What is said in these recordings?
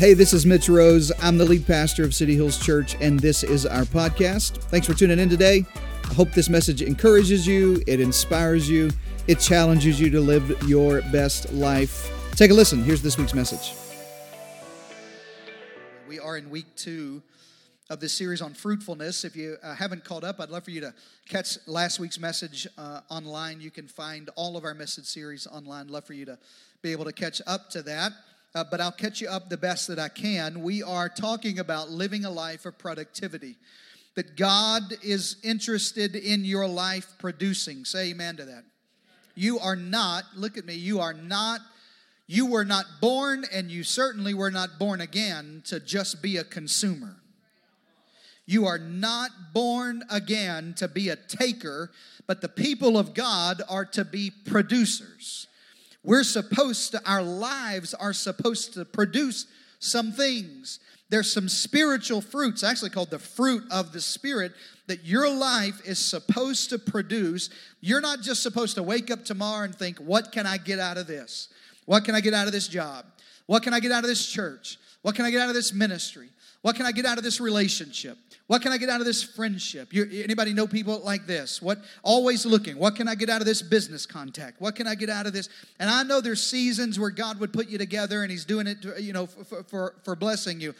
Hey, this is Mitch Rose. I'm the lead pastor of City Hills Church, and this is our podcast. Thanks for tuning in today. I hope this message encourages you, it inspires you, it challenges you to live your best life. Take a listen. Here's this week's message. We are in week two of this series on fruitfulness. If you uh, haven't caught up, I'd love for you to catch last week's message uh, online. You can find all of our message series online. Love for you to be able to catch up to that uh, but I'll catch you up the best that I can. We are talking about living a life of productivity. That God is interested in your life producing. Say amen to that. You are not, look at me, you are not, you were not born and you certainly were not born again to just be a consumer. You are not born again to be a taker, but the people of God are to be producers. We're supposed to, our lives are supposed to produce some things. There's some spiritual fruits, actually called the fruit of the Spirit, that your life is supposed to produce. You're not just supposed to wake up tomorrow and think, what can I get out of this? What can I get out of this job? What can I get out of this church? What can I get out of this ministry? What can I get out of this relationship? What can I get out of this friendship? You, anybody know people like this? What always looking? What can I get out of this business contact? What can I get out of this? And I know there's seasons where God would put you together, and He's doing it, to, you know, for, for for blessing you.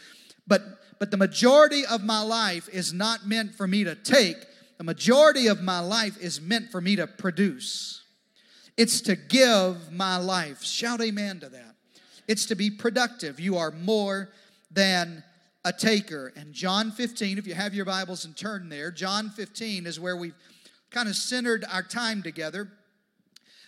But but the majority of my life is not meant for me to take. The majority of my life is meant for me to produce. It's to give my life. Shout amen to that. It's to be productive. You are more than a taker. And John 15, if you have your Bibles and turn there, John 15 is where we've kind of centered our time together.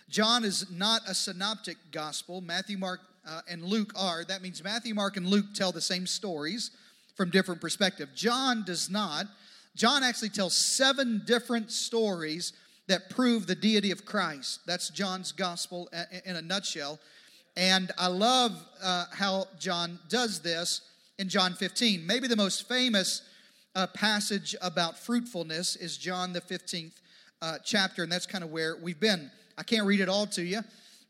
John is not a synoptic gospel. Matthew, Mark, uh, and Luke are. That means Matthew, Mark, and Luke tell the same stories from different perspective. John does not. John actually tells seven different stories that prove the deity of Christ. That's John's gospel in a nutshell. And I love uh, how John does this in John 15. Maybe the most famous uh, passage about fruitfulness is John the 15th uh, chapter, and that's kind of where we've been. I can't read it all to you,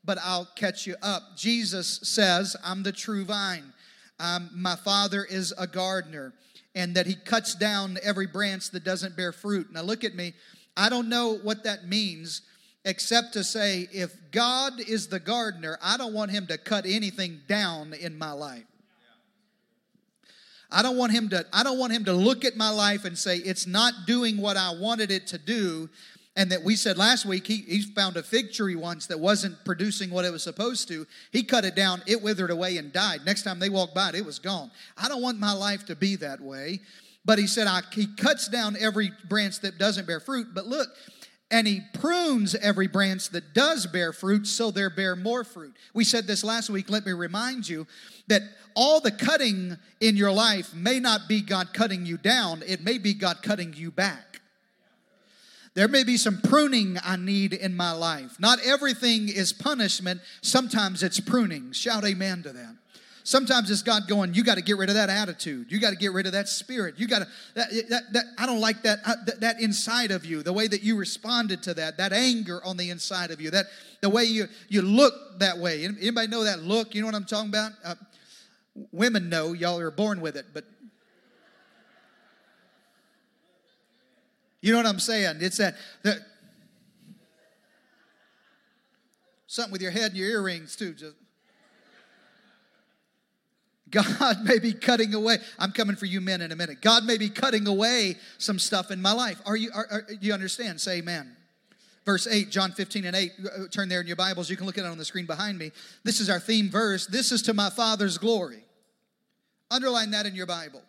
but I'll catch you up. Jesus says, I'm the true vine. Um, my father is a gardener, and that he cuts down every branch that doesn't bear fruit. Now, look at me. I don't know what that means except to say, if God is the gardener, I don't want him to cut anything down in my life. I don't want him to I don't want him to look at my life and say it's not doing what I wanted it to do. And that we said last week he, he found a fig tree once that wasn't producing what it was supposed to. He cut it down it withered away and died. Next time they walked by it it was gone. I don't want my life to be that way. But he said I, he cuts down every branch that doesn't bear fruit. But look and he prunes every branch that does bear fruit so there bear more fruit we said this last week let me remind you that all the cutting in your life may not be God cutting you down, it may be God cutting you back. There may be some pruning I need in my life. Not everything is punishment, sometimes it's pruning. Shout amen to that. Sometimes it's God going, you got to get rid of that attitude. You got to get rid of that spirit. You got to, that, that, that, I don't like that, uh, that, that inside of you, the way that you responded to that, that anger on the inside of you, that the way you, you look that way. Anybody know that look? You know what I'm talking about? Uh, Women know, y'all are born with it, but you know what I'm saying? It's that, that something with your head and your earrings too. Just God may be cutting away. I'm coming for you men in a minute. God may be cutting away some stuff in my life. Are you? Are, are, you understand? Say Amen. Verse 8, John 15 and 8. Uh, turn there in your Bibles. You can look at it on the screen behind me. This is our theme verse. This is to my Father's glory. Underline that in your Bible.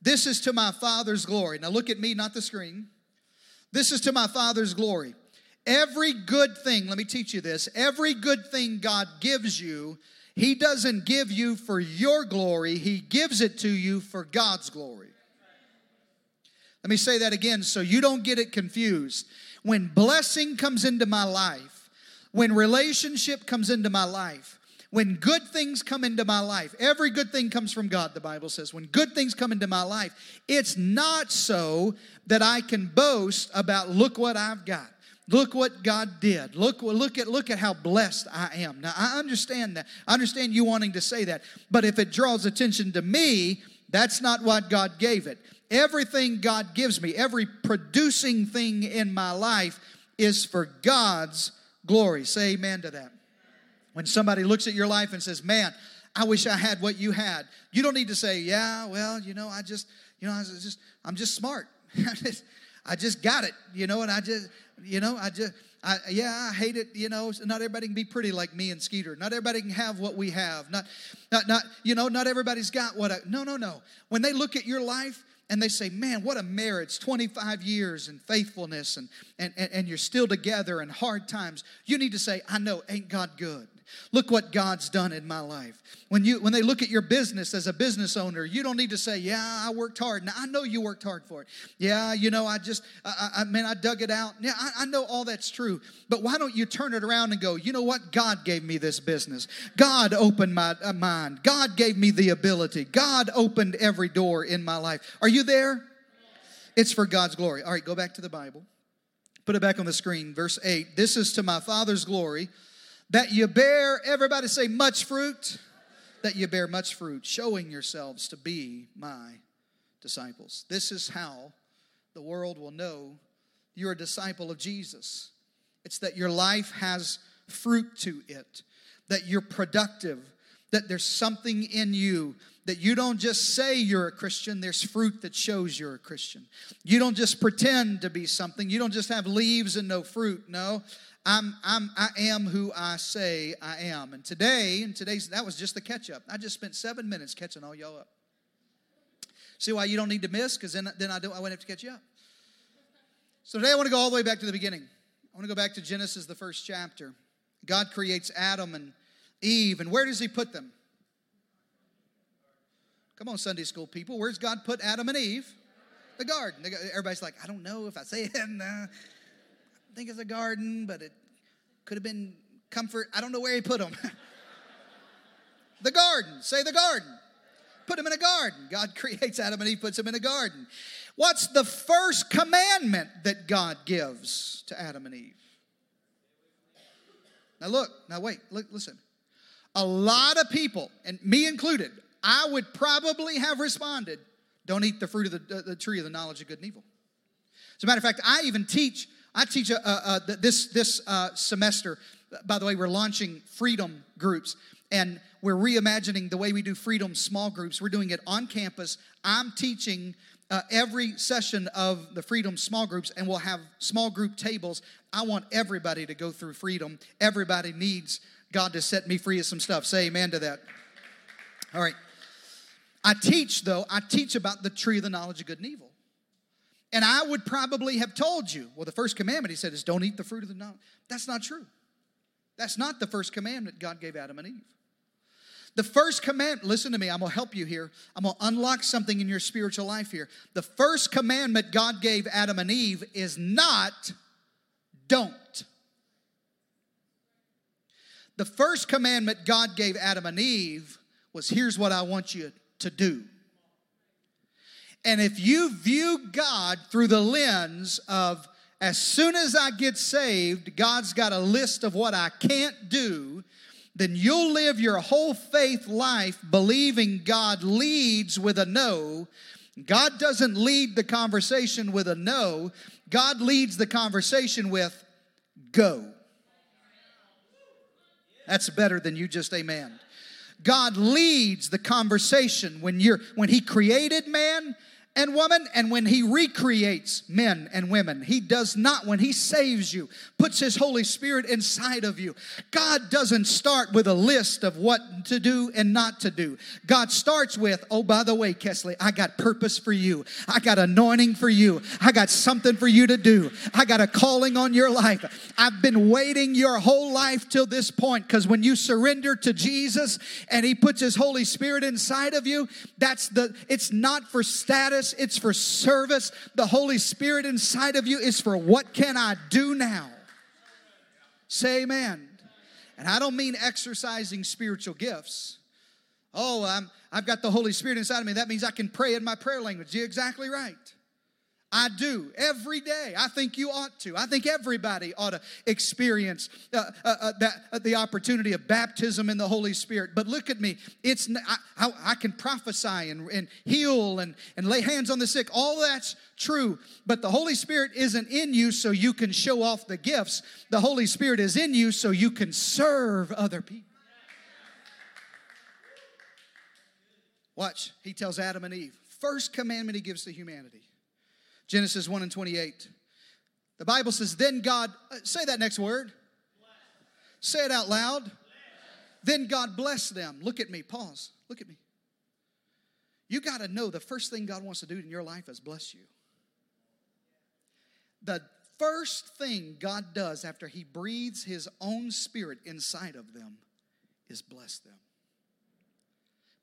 This is to my Father's glory. Now look at me, not the screen. This is to my Father's glory. Every good thing, let me teach you this every good thing God gives you, He doesn't give you for your glory, He gives it to you for God's glory. Let me say that again so you don't get it confused. When blessing comes into my life, when relationship comes into my life, when good things come into my life, every good thing comes from God, the Bible says. When good things come into my life, it's not so that I can boast about, look what I've got. Look what God did. Look, look, at, look at how blessed I am. Now, I understand that. I understand you wanting to say that. But if it draws attention to me, that's not what God gave it. Everything God gives me, every producing thing in my life is for God's glory. Say amen to that. When somebody looks at your life and says, Man, I wish I had what you had, you don't need to say, Yeah, well, you know, I just, you know, I just, I'm just smart. I just got it, you know, and I just, you know, I just, I, yeah, I hate it. You know, not everybody can be pretty like me and Skeeter. Not everybody can have what we have. Not, not, not. You know, not everybody's got what I. No, no, no. When they look at your life and they say, "Man, what a marriage! Twenty-five years and faithfulness, and and and you're still together in hard times." You need to say, "I know, ain't God good?" Look what God's done in my life. When you when they look at your business as a business owner, you don't need to say, "Yeah, I worked hard." Now I know you worked hard for it. Yeah, you know, I just, I, I man, I dug it out. Yeah, I, I know all that's true. But why don't you turn it around and go, you know what? God gave me this business. God opened my uh, mind. God gave me the ability. God opened every door in my life. Are you there? It's for God's glory. All right, go back to the Bible. Put it back on the screen. Verse 8. This is to my Father's glory that you bear, everybody say, much fruit. That you bear much fruit, showing yourselves to be my disciples. This is how the world will know you're a disciple of Jesus. It's that your life has fruit to it, that you're productive, that there's something in you that you don't just say you're a Christian, there's fruit that shows you're a Christian. You don't just pretend to be something, you don't just have leaves and no fruit. No, I'm, I'm, I am who I say I am. And today, and today's, that was just the catch up. I just spent seven minutes catching all y'all up. See why you don't need to miss? Because then, then I, don't, I wouldn't have to catch you up. So today I want to go all the way back to the beginning. I want to go back to Genesis, the first chapter. God creates Adam and Eve, and where does He put them? Come on, Sunday school people. Where's God put Adam and Eve? The garden. Everybody's like, I don't know if I say it. Nah think it's a garden, but it could have been comfort. I don't know where he put them. the garden. Say the garden. Put him in a garden. God creates Adam and Eve, puts him in a garden. What's the first commandment that God gives to Adam and Eve? Now look, now wait, look, listen. A lot of people, and me included, I would probably have responded, don't eat the fruit of the, uh, the tree of the knowledge of good and evil. As a matter of fact, I even teach I teach a, a, a, this, this uh, semester. By the way, we're launching freedom groups and we're reimagining the way we do freedom small groups. We're doing it on campus. I'm teaching uh, every session of the freedom small groups and we'll have small group tables. I want everybody to go through freedom. Everybody needs God to set me free of some stuff. Say amen to that. All right. I teach, though, I teach about the tree of the knowledge of good and evil. And I would probably have told you, well, the first commandment, he said, is don't eat the fruit of the knowledge. That's not true. That's not the first commandment God gave Adam and Eve. The first commandment, listen to me, I'm gonna help you here. I'm gonna unlock something in your spiritual life here. The first commandment God gave Adam and Eve is not don't. The first commandment God gave Adam and Eve was here's what I want you to do. And if you view God through the lens of as soon as I get saved, God's got a list of what I can't do, then you'll live your whole faith life believing God leads with a no. God doesn't lead the conversation with a no, God leads the conversation with go. That's better than you just amen. God leads the conversation when you're when he created man, and woman, and when He recreates men and women, He does not, when He saves you, puts His Holy Spirit inside of you. God doesn't start with a list of what to do and not to do. God starts with, oh, by the way, Kesley, I got purpose for you. I got anointing for you. I got something for you to do. I got a calling on your life. I've been waiting your whole life till this point because when you surrender to Jesus and He puts His Holy Spirit inside of you, that's the, it's not for status it's for service. The Holy Spirit inside of you is for what can I do now? Say amen. And I don't mean exercising spiritual gifts. Oh, I'm, I've got the Holy Spirit inside of me. That means I can pray in my prayer language. You're exactly right. I do every day. I think you ought to. I think everybody ought to experience uh, uh, uh, that uh, the opportunity of baptism in the Holy Spirit. But look at me. It's I, I, I can prophesy and, and heal and, and lay hands on the sick. All that's true. But the Holy Spirit isn't in you so you can show off the gifts. The Holy Spirit is in you so you can serve other people. Watch. He tells Adam and Eve. First commandment he gives to humanity Genesis 1 and 28. The Bible says, Then God, uh, say that next word. Bless. Say it out loud. Bless. Then God blessed them. Look at me. Pause. Look at me. You got to know the first thing God wants to do in your life is bless you. The first thing God does after He breathes His own spirit inside of them is bless them.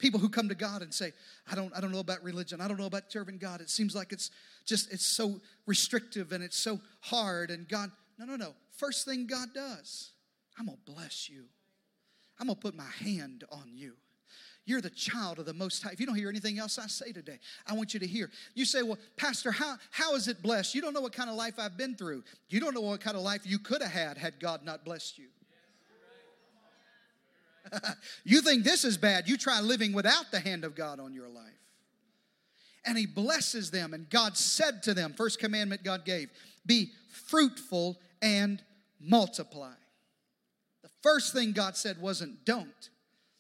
People who come to God and say, I don't, I don't know about religion. I don't know about serving God. It seems like it's just, it's so restrictive and it's so hard. And God, no, no, no. First thing God does, I'm going to bless you. I'm going to put my hand on you. You're the child of the Most High. If you don't hear anything else I say today, I want you to hear. You say, Well, Pastor, how, how is it blessed? You don't know what kind of life I've been through. You don't know what kind of life you could have had had God not blessed you. you think this is bad, you try living without the hand of God on your life. And he blesses them, and God said to them, first commandment God gave, be fruitful and multiply. The first thing God said wasn't don't.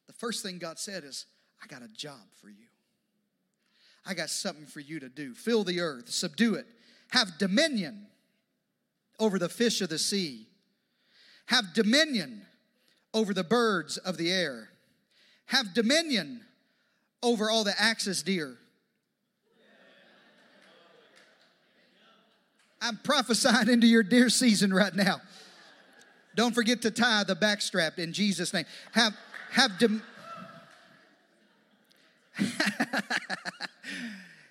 The first thing God said is, I got a job for you. I got something for you to do. Fill the earth, subdue it, have dominion over the fish of the sea, have dominion over the birds of the air, have dominion over all the axis deer. I'm prophesying into your deer season right now. Don't forget to tie the backstrap in Jesus' name. Have have dom-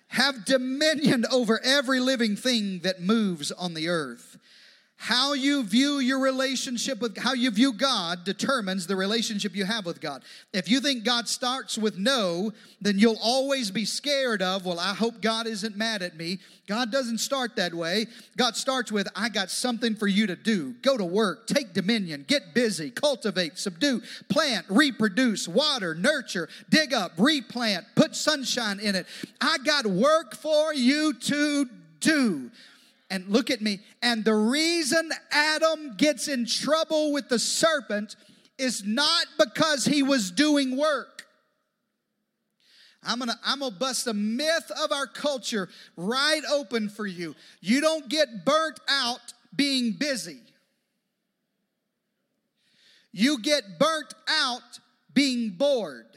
have dominion over every living thing that moves on the earth. How you view your relationship with how you view God determines the relationship you have with God. If you think God starts with no, then you'll always be scared of, well, I hope God isn't mad at me. God doesn't start that way. God starts with, I got something for you to do. Go to work, take dominion, get busy, cultivate, subdue, plant, reproduce, water, nurture, dig up, replant, put sunshine in it. I got work for you to do and look at me. And the reason Adam gets in trouble with the serpent is not because he was doing work. I'm gonna, I'm gonna bust a myth of our culture right open for you. You don't get burnt out being busy. You get burnt out being bored.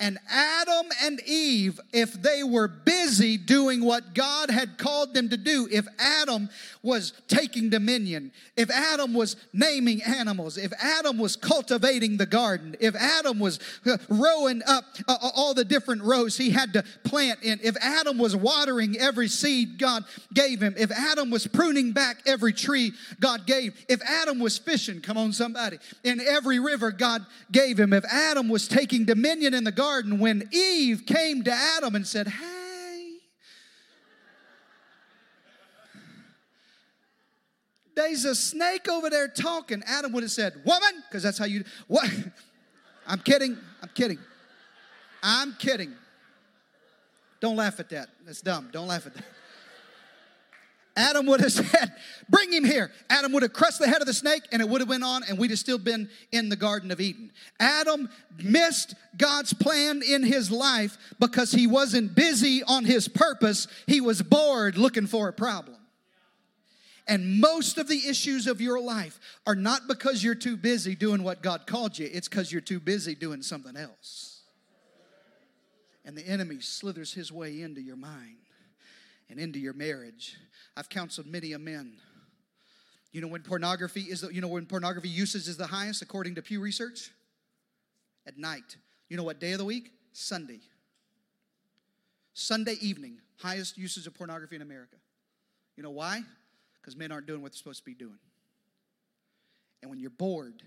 And Adam and Eve, if they were busy doing what God had called them to do, if Adam was taking dominion, if Adam was naming animals, if Adam was cultivating the garden, if Adam was uh, rowing up uh, uh, all the different rows he had to plant in, if Adam was watering every seed God gave him, if Adam was pruning back every tree God gave, if Adam was fishing, come on, somebody, in every river God gave him, if Adam was taking dominion in the garden, garden when Eve came to Adam and said, Hey, there's a snake over there talking. Adam would have said, Woman, because that's how you, what? I'm kidding. I'm kidding. I'm kidding. Don't laugh at that. That's dumb. Don't laugh at that. Adam would have said, Bring him here. Adam would have crushed the head of the snake and it would have went on and we'd have still been in the Garden of Eden. Adam missed God's plan in his life because he wasn't busy on his purpose, he was bored looking for a problem. And most of the issues of your life are not because you're too busy doing what God called you, it's because you're too busy doing something else. And the enemy slithers his way into your mind and into your marriage. I've counseled many a men. You know when pornography is the, you know when pornography usage is the highest according to Pew Research? At night. You know what day of the week? Sunday. Sunday evening, highest usage of pornography in America. You know why? Because men aren't doing what they're supposed to be doing. And when you're bored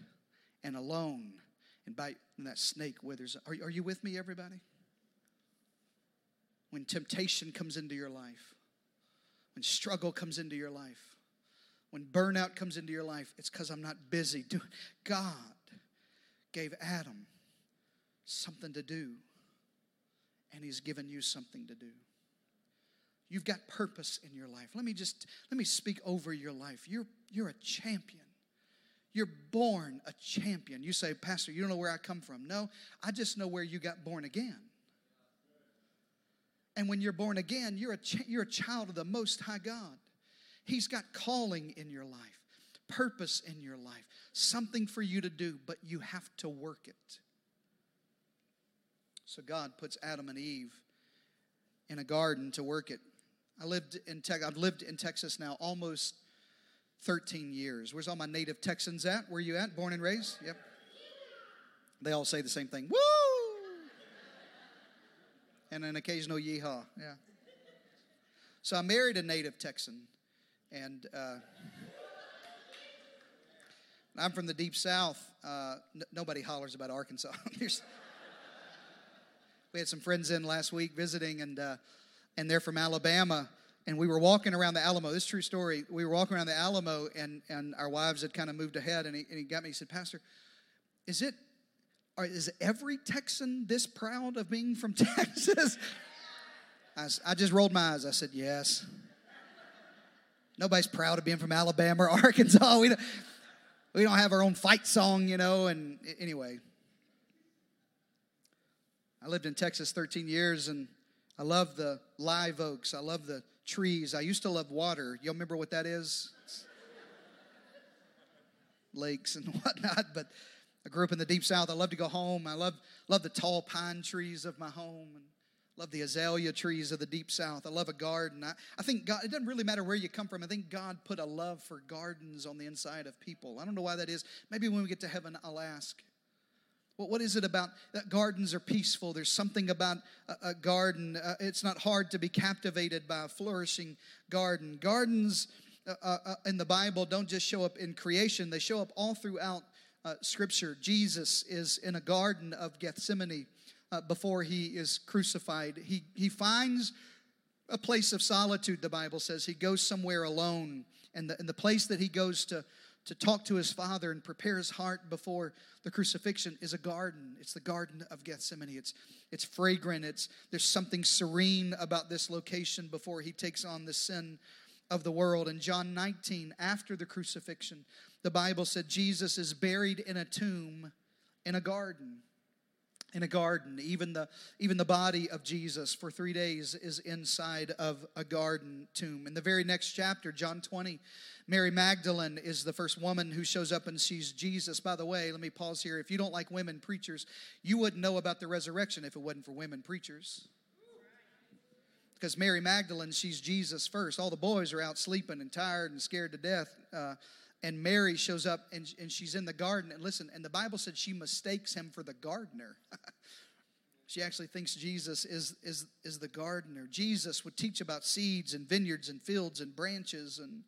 and alone, and by and that snake withers, are, are you with me, everybody? when temptation comes into your life, when struggle comes into your life, when burnout comes into your life, it's because I'm not busy doing. God gave Adam something to do, and He's given you something to do. You've got purpose in your life. Let me just let me speak over your life. You're you're a champion. You're born a champion. You say, Pastor, you don't know where I come from. No, I just know where you got born again. And when you're born again, you're a, ch- you're a child of the Most High God. He's got calling in your life, purpose in your life, something for you to do, but you have to work it. So God puts Adam and Eve in a garden to work it. I lived in Te- I've lived in Texas now almost 13 years. Where's all my native Texans at? Where you at? Born and raised? Yep. They all say the same thing. Woo! And an occasional yeehaw. Yeah. So I married a native Texan, and uh, I'm from the deep south. Uh, n- nobody hollers about Arkansas. we had some friends in last week visiting, and uh, and they're from Alabama. And we were walking around the Alamo. This true story. We were walking around the Alamo, and and our wives had kind of moved ahead. And he, and he got me. He said, "Pastor, is it is every Texan this proud of being from Texas?" I, I just rolled my eyes. I said, "Yes." Nobody's proud of being from Alabama or Arkansas. We don't, we don't have our own fight song, you know. And anyway, I lived in Texas 13 years, and I love the live oaks. I love the trees. I used to love water. Y'all remember what that is? Lakes and whatnot. But I grew up in the deep south. I love to go home. I love love the tall pine trees of my home and love the azalea trees of the deep south. I love a garden. I, I think God, it doesn't really matter where you come from. I think God put a love for gardens on the inside of people. I don't know why that is. Maybe when we get to heaven, I'll ask. Well, what is it about that gardens are peaceful? There's something about a, a garden. Uh, it's not hard to be captivated by a flourishing garden. Gardens uh, uh, uh in the Bible don't just show up in creation, they show up all throughout uh, Scripture. Jesus is in a garden of Gethsemane uh, before he is crucified. He, he finds a place of solitude, the Bible says. He goes somewhere alone. And the, and the place that he goes to, to talk to his father and prepare his heart before the crucifixion is a garden. It's the Garden of Gethsemane. It's, it's fragrant. It's, there's something serene about this location before he takes on the sin of the world. In John 19, after the crucifixion, the Bible said Jesus is buried in a tomb in a garden in a garden. Even the even the body of jesus for three days is inside of a garden tomb. In the very next chapter john 20 mary magdalene is the first woman who shows up and sees jesus. By the way let me pause here. If you don't like women preachers you wouldn't know about the resurrection if it wasn't for women preachers. Because mary magdalene sees jesus first. All the boys are out sleeping and tired and scared to death uh, and Mary shows up and, and she's in the garden. And listen, and the Bible said she mistakes him for the gardener. she actually thinks Jesus is, is, is the gardener. Jesus would teach about seeds and vineyards and fields and branches. And,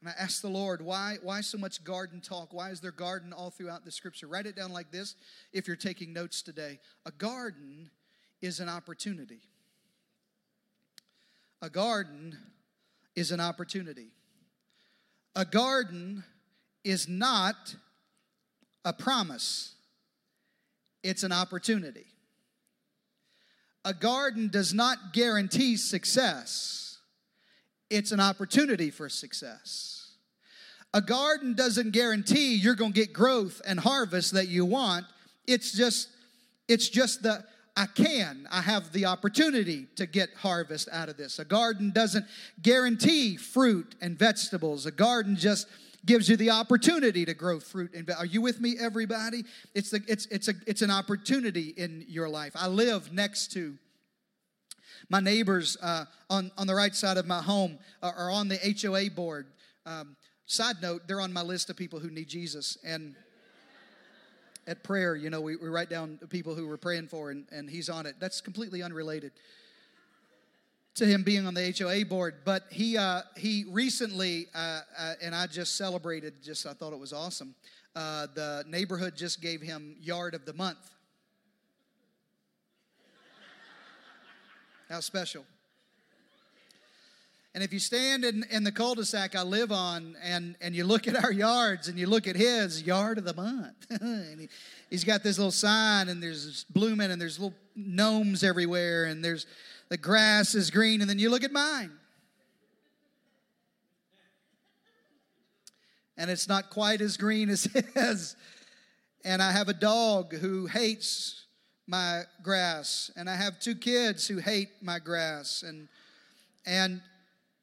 and I asked the Lord, why, why so much garden talk? Why is there garden all throughout the scripture? Write it down like this if you're taking notes today. A garden is an opportunity. A garden is an opportunity. A garden is not a promise, it's an opportunity. A garden does not guarantee success, it's an opportunity for success. A garden doesn't guarantee you're going to get growth and harvest that you want. It's just it's just the I can. I have the opportunity to get harvest out of this. A garden doesn't guarantee fruit and vegetables. A garden just gives you the opportunity to grow fruit and are you with me everybody it's the it's it's a it's an opportunity in your life i live next to my neighbors uh, on on the right side of my home are, are on the hoa board um, side note they're on my list of people who need jesus and at prayer, you know, we, we write down the people who we're praying for, and, and he's on it. That's completely unrelated to him being on the HOA board. But he uh, he recently, uh, uh, and I just celebrated. Just I thought it was awesome. Uh, the neighborhood just gave him Yard of the Month. How special! And if you stand in, in the cul-de-sac I live on and, and you look at our yards and you look at his yard of the month, and he, he's got this little sign and there's blooming and there's little gnomes everywhere and there's the grass is green, and then you look at mine. And it's not quite as green as his. And I have a dog who hates my grass, and I have two kids who hate my grass. And and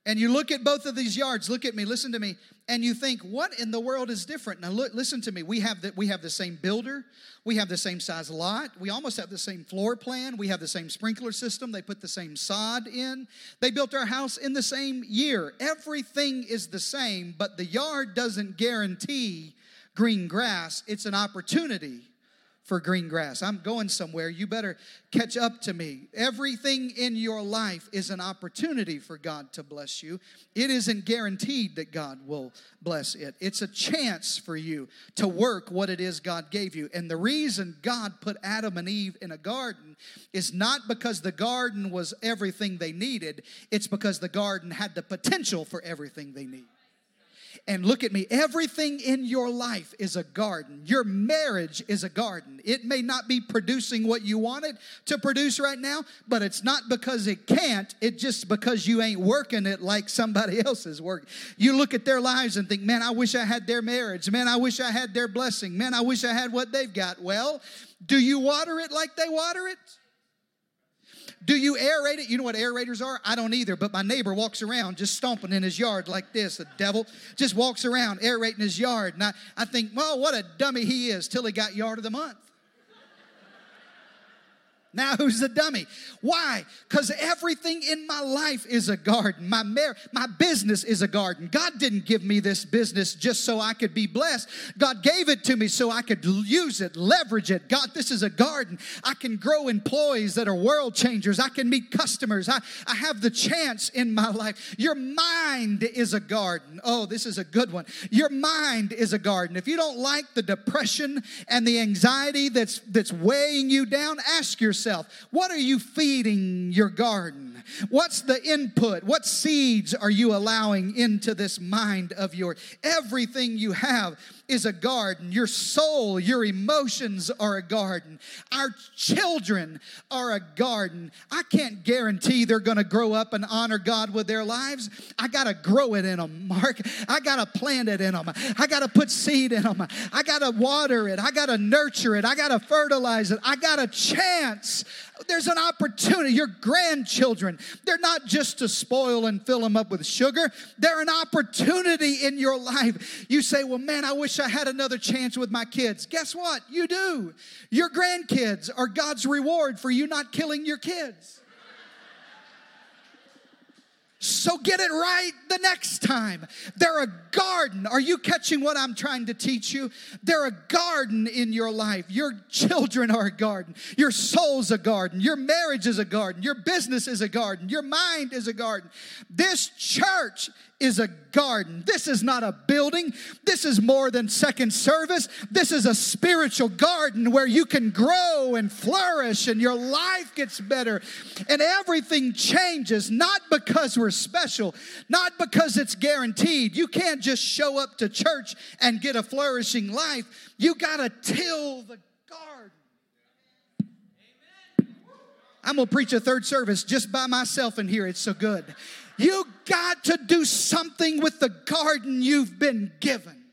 and you look at both of these yards, look at me, listen to me, and you think, what in the world is different? Now look, listen to me. We have the, we have the same builder, we have the same size lot, we almost have the same floor plan, we have the same sprinkler system, they put the same sod in. They built our house in the same year. Everything is the same, but the yard doesn't guarantee green grass. It's an opportunity for green grass. I'm going somewhere. You better catch up to me. Everything in your life is an opportunity for God to bless you. It isn't guaranteed that God will bless it, it's a chance for you to work what it is God gave you. And the reason God put Adam and Eve in a garden is not because the garden was everything they needed, it's because the garden had the potential for everything they need. And look at me, everything in your life is a garden. Your marriage is a garden. It may not be producing what you want it to produce right now, but it's not because it can't, it's just because you ain't working it like somebody else is working. You look at their lives and think, man, I wish I had their marriage. Man, I wish I had their blessing. Man, I wish I had what they've got. Well, do you water it like they water it? Do you aerate it? You know what aerators are? I don't either, but my neighbor walks around just stomping in his yard like this. The devil just walks around aerating his yard. And I, I think, well, what a dummy he is till he got yard of the month. Now who's the dummy? Why? Because everything in my life is a garden. My mar- my business is a garden. God didn't give me this business just so I could be blessed. God gave it to me so I could use it, leverage it. God, this is a garden. I can grow employees that are world changers. I can meet customers. I, I have the chance in my life. Your mind is a garden. Oh, this is a good one. Your mind is a garden. If you don't like the depression and the anxiety that's that's weighing you down, ask yourself yourself what are you feeding your garden? What's the input? What seeds are you allowing into this mind of yours? everything you have is a garden. Your soul, your emotions are a garden. Our children are a garden. I can't guarantee they're going to grow up and honor God with their lives. I got to grow it in them, Mark. I got to plant it in them. I got to put seed in them. I got to water it. I got to nurture it. I got to fertilize it. I got a chance there's an opportunity. Your grandchildren, they're not just to spoil and fill them up with sugar, they're an opportunity in your life. You say, Well, man, I wish I had another chance with my kids. Guess what? You do. Your grandkids are God's reward for you not killing your kids. So get it right the next time. They're a garden. Are you catching what I'm trying to teach you? They're a garden in your life. Your children are a garden. Your soul's a garden. Your marriage is a garden. Your business is a garden. Your mind is a garden. This church is a garden. This is not a building. This is more than second service. This is a spiritual garden where you can grow and flourish and your life gets better and everything changes, not because we're special, not because it's guaranteed. You can't just show up to church and get a flourishing life. You got to till the garden. I'm going to preach a third service just by myself in here. It's so good. You got to do something with the garden you've been given.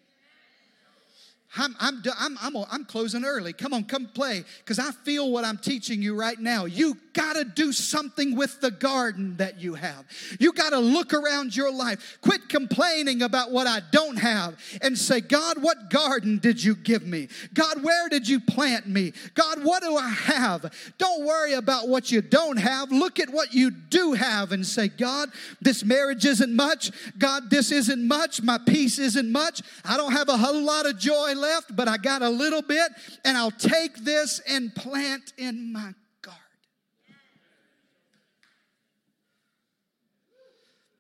I'm, I'm, I'm, I'm, I'm closing early. Come on, come play because I feel what I'm teaching you right now. You got to do something with the garden that you have. You got to look around your life. Quit complaining about what I don't have and say, God, what garden did you give me? God, where did you plant me? God, what do I have? Don't worry about what you don't have. Look at what you do have and say, God, this marriage isn't much. God, this isn't much. My peace isn't much. I don't have a whole lot of joy left, but I got a little bit, and I'll take this and plant in my garden.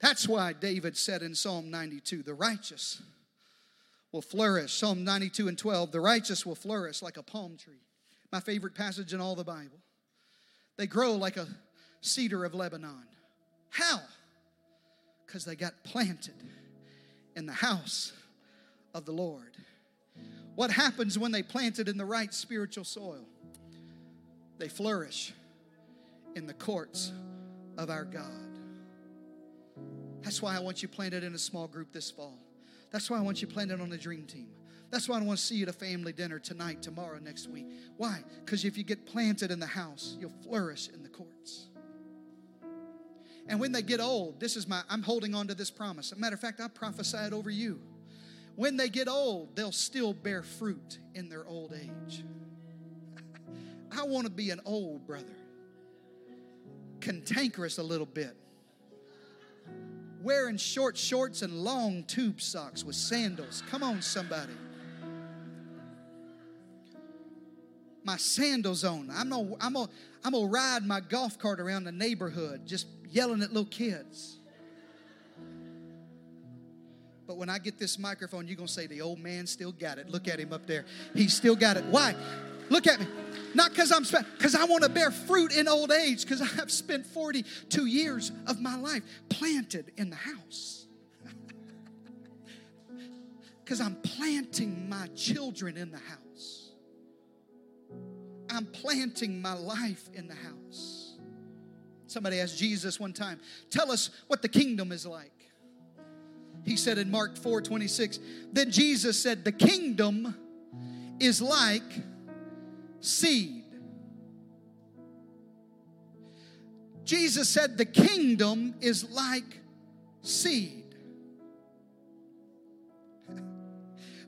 That's why David said in Psalm 92 the righteous will flourish. Psalm 92 and 12 the righteous will flourish like a palm tree. My favorite passage in all the Bible. They grow like a cedar of Lebanon. How? Because they got planted in the house of the Lord. What happens when they planted in the right spiritual soil? They flourish in the courts of our God. That's why I want you planted in a small group this fall. That's why I want you planted on the dream team. That's why I want to see you at a family dinner tonight, tomorrow, next week. Why? Because if you get planted in the house, you'll flourish in the courts. And when they get old, this is my, I'm holding on to this promise. As a matter of fact, I prophesied over you. When they get old, they'll still bear fruit in their old age. I want to be an old brother, cantankerous a little bit, wearing short shorts and long tube socks with sandals. Come on, somebody. My sandals on. I'm gonna, I'm gonna, I'm gonna ride my golf cart around the neighborhood, just yelling at little kids. But when I get this microphone, you're going to say, the old man still got it. Look at him up there. He still got it. Why? Look at me. Not because I'm spent, because I want to bear fruit in old age, because I have spent 42 years of my life planted in the house. Because I'm planting my children in the house. I'm planting my life in the house. Somebody asked Jesus one time, Tell us what the kingdom is like. He said in Mark 4 26, then Jesus said, The kingdom is like seed. Jesus said, The kingdom is like seed.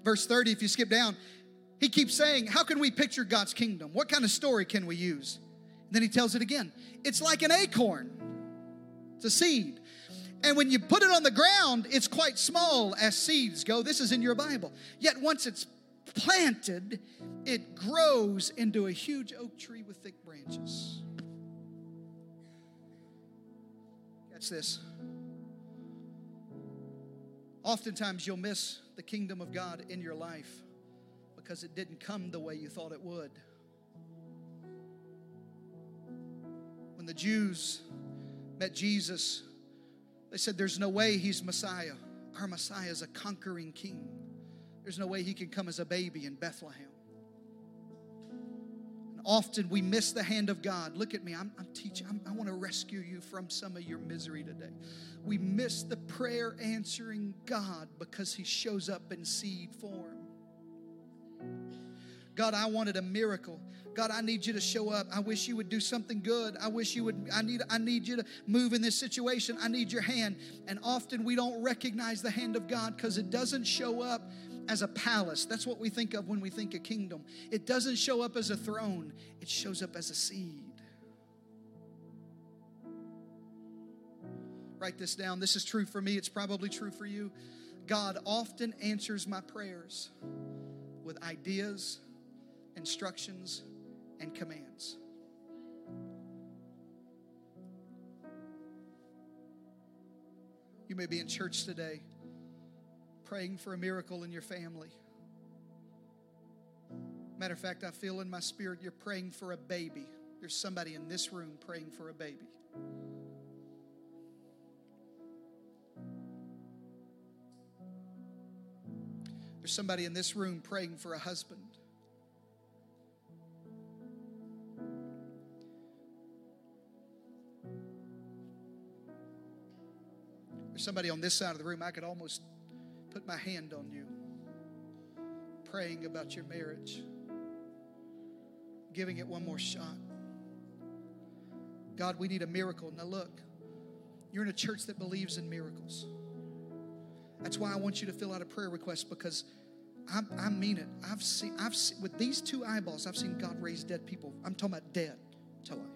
Verse 30, if you skip down, he keeps saying, How can we picture God's kingdom? What kind of story can we use? then he tells it again. It's like an acorn, it's a seed. And when you put it on the ground, it's quite small as seeds go. This is in your Bible. Yet once it's planted, it grows into a huge oak tree with thick branches. Catch this. Oftentimes, you'll miss the kingdom of God in your life because it didn't come the way you thought it would. When the Jews met Jesus, they said, There's no way he's Messiah. Our Messiah is a conquering king. There's no way he can come as a baby in Bethlehem. And often we miss the hand of God. Look at me, I'm, I'm teaching, I'm, i want to rescue you from some of your misery today. We miss the prayer answering God because he shows up in seed form. God, I wanted a miracle. God, I need you to show up. I wish you would do something good. I wish you would, I need, I need you to move in this situation. I need your hand. And often we don't recognize the hand of God because it doesn't show up as a palace. That's what we think of when we think of kingdom. It doesn't show up as a throne, it shows up as a seed. Write this down. This is true for me, it's probably true for you. God often answers my prayers with ideas, instructions, and commands. You may be in church today praying for a miracle in your family. Matter of fact, I feel in my spirit you're praying for a baby. There's somebody in this room praying for a baby. There's somebody in this room praying for a husband. There's somebody on this side of the room, I could almost put my hand on you, praying about your marriage, giving it one more shot. God, we need a miracle. Now, look, you're in a church that believes in miracles. That's why I want you to fill out a prayer request because I, I mean it. I've seen, I've seen, with these two eyeballs, I've seen God raise dead people. I'm talking about dead to life.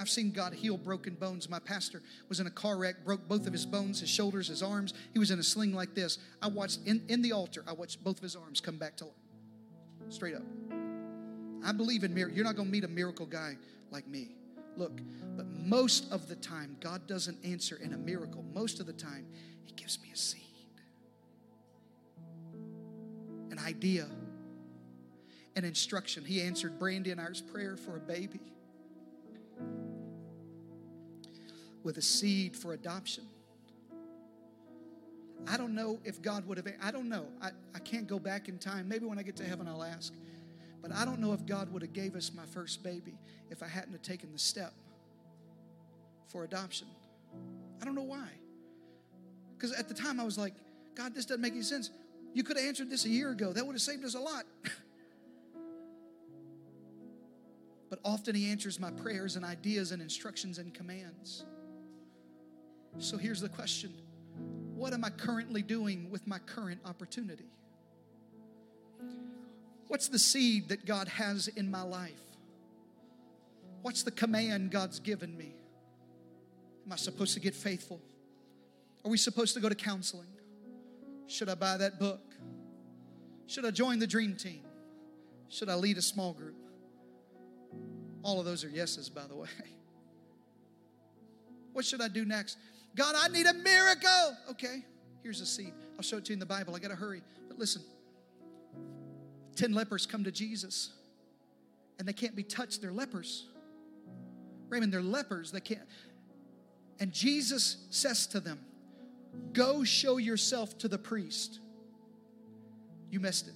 I've seen God heal broken bones. My pastor was in a car wreck, broke both of his bones, his shoulders, his arms. He was in a sling like this. I watched in, in the altar, I watched both of his arms come back to life. Straight up. I believe in miracles. You're not going to meet a miracle guy like me. Look, but most of the time, God doesn't answer in a miracle. Most of the time, He gives me a seed, an idea, an instruction. He answered Brandy and I's prayer for a baby. With a seed for adoption. I don't know if God would have, I don't know. I, I can't go back in time. Maybe when I get to heaven, I'll ask. But I don't know if God would have gave us my first baby if I hadn't have taken the step for adoption. I don't know why. Because at the time I was like, God, this doesn't make any sense. You could have answered this a year ago. That would have saved us a lot. but often He answers my prayers and ideas and instructions and commands. So here's the question What am I currently doing with my current opportunity? What's the seed that God has in my life? What's the command God's given me? Am I supposed to get faithful? Are we supposed to go to counseling? Should I buy that book? Should I join the dream team? Should I lead a small group? All of those are yeses, by the way. What should I do next? God, I need a miracle. Okay, here's a seed. I'll show it to you in the Bible. I got to hurry. But listen 10 lepers come to Jesus and they can't be touched. They're lepers. Raymond, they're lepers. They can't. And Jesus says to them, Go show yourself to the priest. You missed it.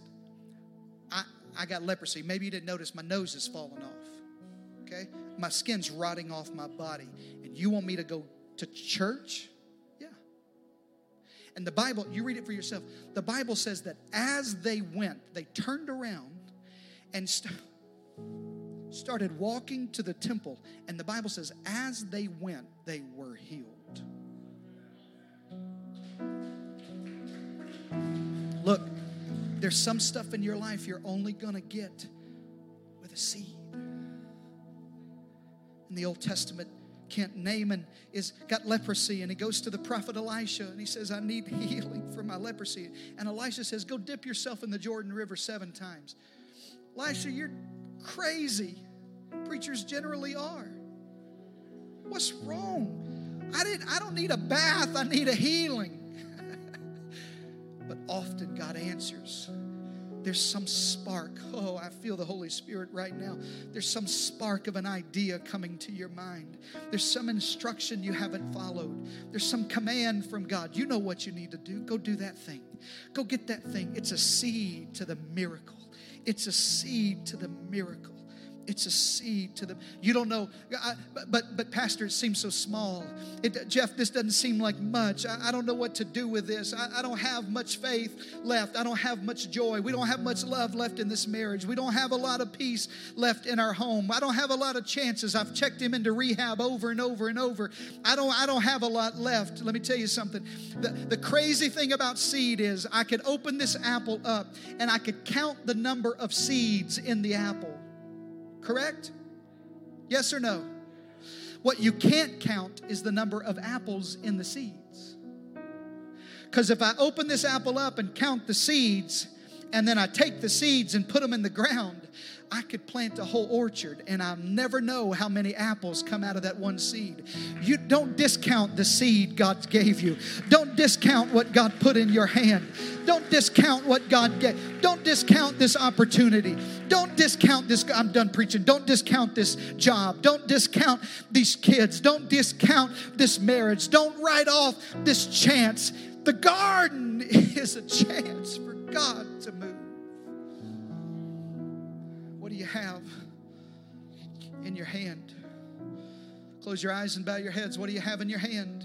I, I got leprosy. Maybe you didn't notice my nose is falling off. Okay? My skin's rotting off my body. And you want me to go to church? Yeah. And the Bible, you read it for yourself. The Bible says that as they went, they turned around and st- started walking to the temple. And the Bible says, as they went, they were healed. Look, there's some stuff in your life you're only going to get with a seed. In the Old Testament, Kent Naaman is got leprosy and he goes to the prophet Elisha and he says, I need healing for my leprosy. And Elisha says, Go dip yourself in the Jordan River seven times. Elisha, you're crazy. Preachers generally are. What's wrong? I didn't I don't need a bath, I need a healing. but often God answers there's some spark. Oh, I feel the Holy Spirit right now. There's some spark of an idea coming to your mind. There's some instruction you haven't followed. There's some command from God. You know what you need to do. Go do that thing. Go get that thing. It's a seed to the miracle. It's a seed to the miracle. It's a seed to them. You don't know, I, but but Pastor, it seems so small. It, Jeff, this doesn't seem like much. I, I don't know what to do with this. I, I, don't have much faith left. I don't have much joy. We don't have much love left in this marriage. We don't have a lot of peace left in our home. I don't have a lot of chances. I've checked him into rehab over and over and over. I don't I don't have a lot left. Let me tell you something. The, the crazy thing about seed is I could open this apple up and I could count the number of seeds in the apple. Correct? Yes or no? What you can't count is the number of apples in the seeds. Because if I open this apple up and count the seeds, and then I take the seeds and put them in the ground, I could plant a whole orchard and I'll never know how many apples come out of that one seed. You don't discount the seed God gave you. Don't discount what God put in your hand. Don't discount what God gave. Don't discount this opportunity. Don't discount this. I'm done preaching. Don't discount this job. Don't discount these kids. Don't discount this marriage. Don't write off this chance. The garden is a chance for God to move do you have in your hand? Close your eyes and bow your heads. What do you have in your hand?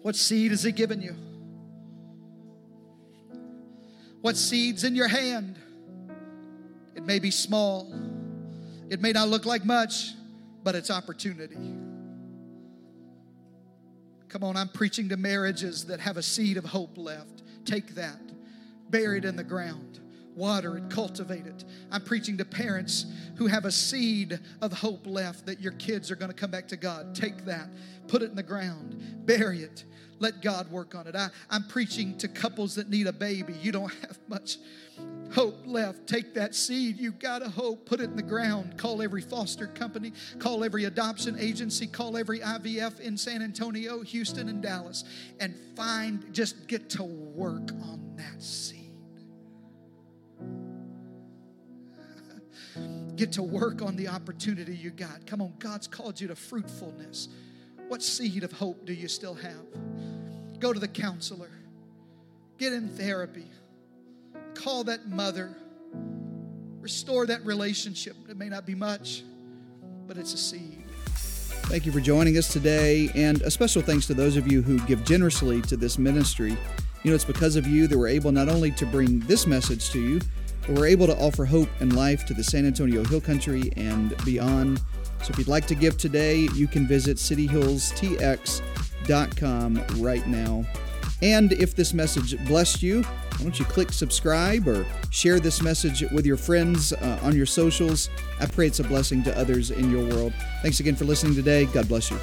What seed has He given you? What seed's in your hand? It may be small, it may not look like much, but it's opportunity. Come on, I'm preaching to marriages that have a seed of hope left. Take that, bury it in the ground water it, cultivate it. I'm preaching to parents who have a seed of hope left that your kids are going to come back to God. Take that, put it in the ground, bury it, let God work on it. I, I'm preaching to couples that need a baby. You don't have much hope left. Take that seed. You've got a hope. Put it in the ground. Call every foster company. Call every adoption agency. Call every IVF in San Antonio, Houston, and Dallas. And find, just get to work on that seed. Get to work on the opportunity you got. Come on, God's called you to fruitfulness. What seed of hope do you still have? Go to the counselor, get in therapy, call that mother, restore that relationship. It may not be much, but it's a seed. Thank you for joining us today, and a special thanks to those of you who give generously to this ministry. You know, it's because of you that we're able not only to bring this message to you, we're able to offer hope and life to the San Antonio Hill Country and beyond. So if you'd like to give today, you can visit cityhillstx.com right now. And if this message blessed you, why don't you click subscribe or share this message with your friends uh, on your socials? I pray it's a blessing to others in your world. Thanks again for listening today. God bless you.